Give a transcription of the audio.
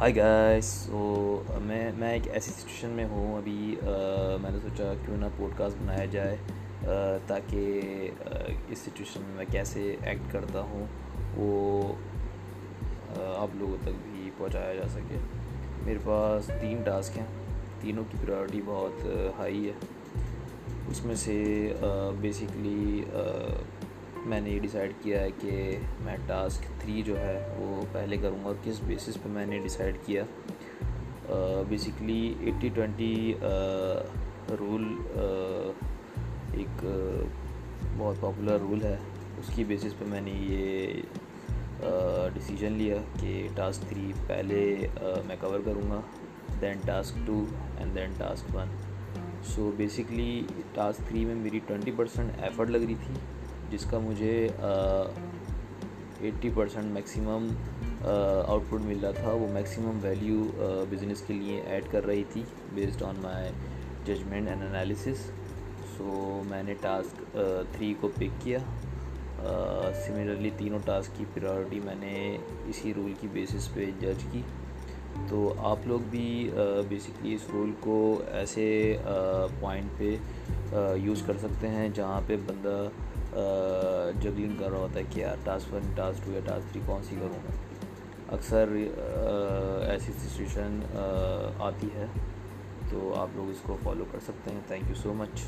High guys سو میں میں ایک ایسی سچویشن میں ہوں ابھی uh, میں نے سوچا کیوں نہ پوڈ کاسٹ بنایا جائے uh, تاکہ uh, اس سچویشن میں میں کیسے ایکٹ کرتا ہوں، وہ آپ لوگوں تک بھی پہنچایا جا سکے۔ میرے پاس تین ٹاسک ہیں، تینوں کی پرائرٹی بہت ہائی ہے۔ اس میں سے بیسکلی میں نے یہ ڈیسائیڈ کیا ہے کہ میں ٹاسک تھری جو ہے وہ پہلے کروں گا کس بیسس پہ میں نے ڈیسائیڈ کیا؟ بیسکلی ایٹی ٹوینٹی رول ایک بہت پاپولر رول ہے۔ اس کی بیسس پہ میں نے یہ ڈیسیجن لیا کہ ٹاسک تھری پہلے میں کور کروں گا then task two and then task one so basically task three میں میری ٹوینٹی پرسینٹ ایفرٹ لگ رہی تھی۔ جس کا مجھے eighty percent maximum output مل رہا تھا۔ وہ میکسیمم ویلیو بزنس کے لیے ایڈ کر رہی تھی based on my judgment and analysis so میں نے ٹاسک تھری کو پک کیا۔ سملرلی تینوں ٹاسک کی پریورٹی میں نے اسی رول کی بیسس پہ جج کی۔ تو آپ لوگ بھی بیسکلی اس رول کو ایسے پوائنٹ پہ یوز کر سکتے ہیں جہاں پہ بندہ جگلنگ کر رہا ہوتا ہے کہ یار ٹاسک ون، ٹاسک ٹو یا ٹاسک تھری کون سی کروں میں۔ اکثر ایسی سچویشن آتی ہے۔ تو آپ لوگ اس کو فالو کر سکتے ہیں۔ Thank you so much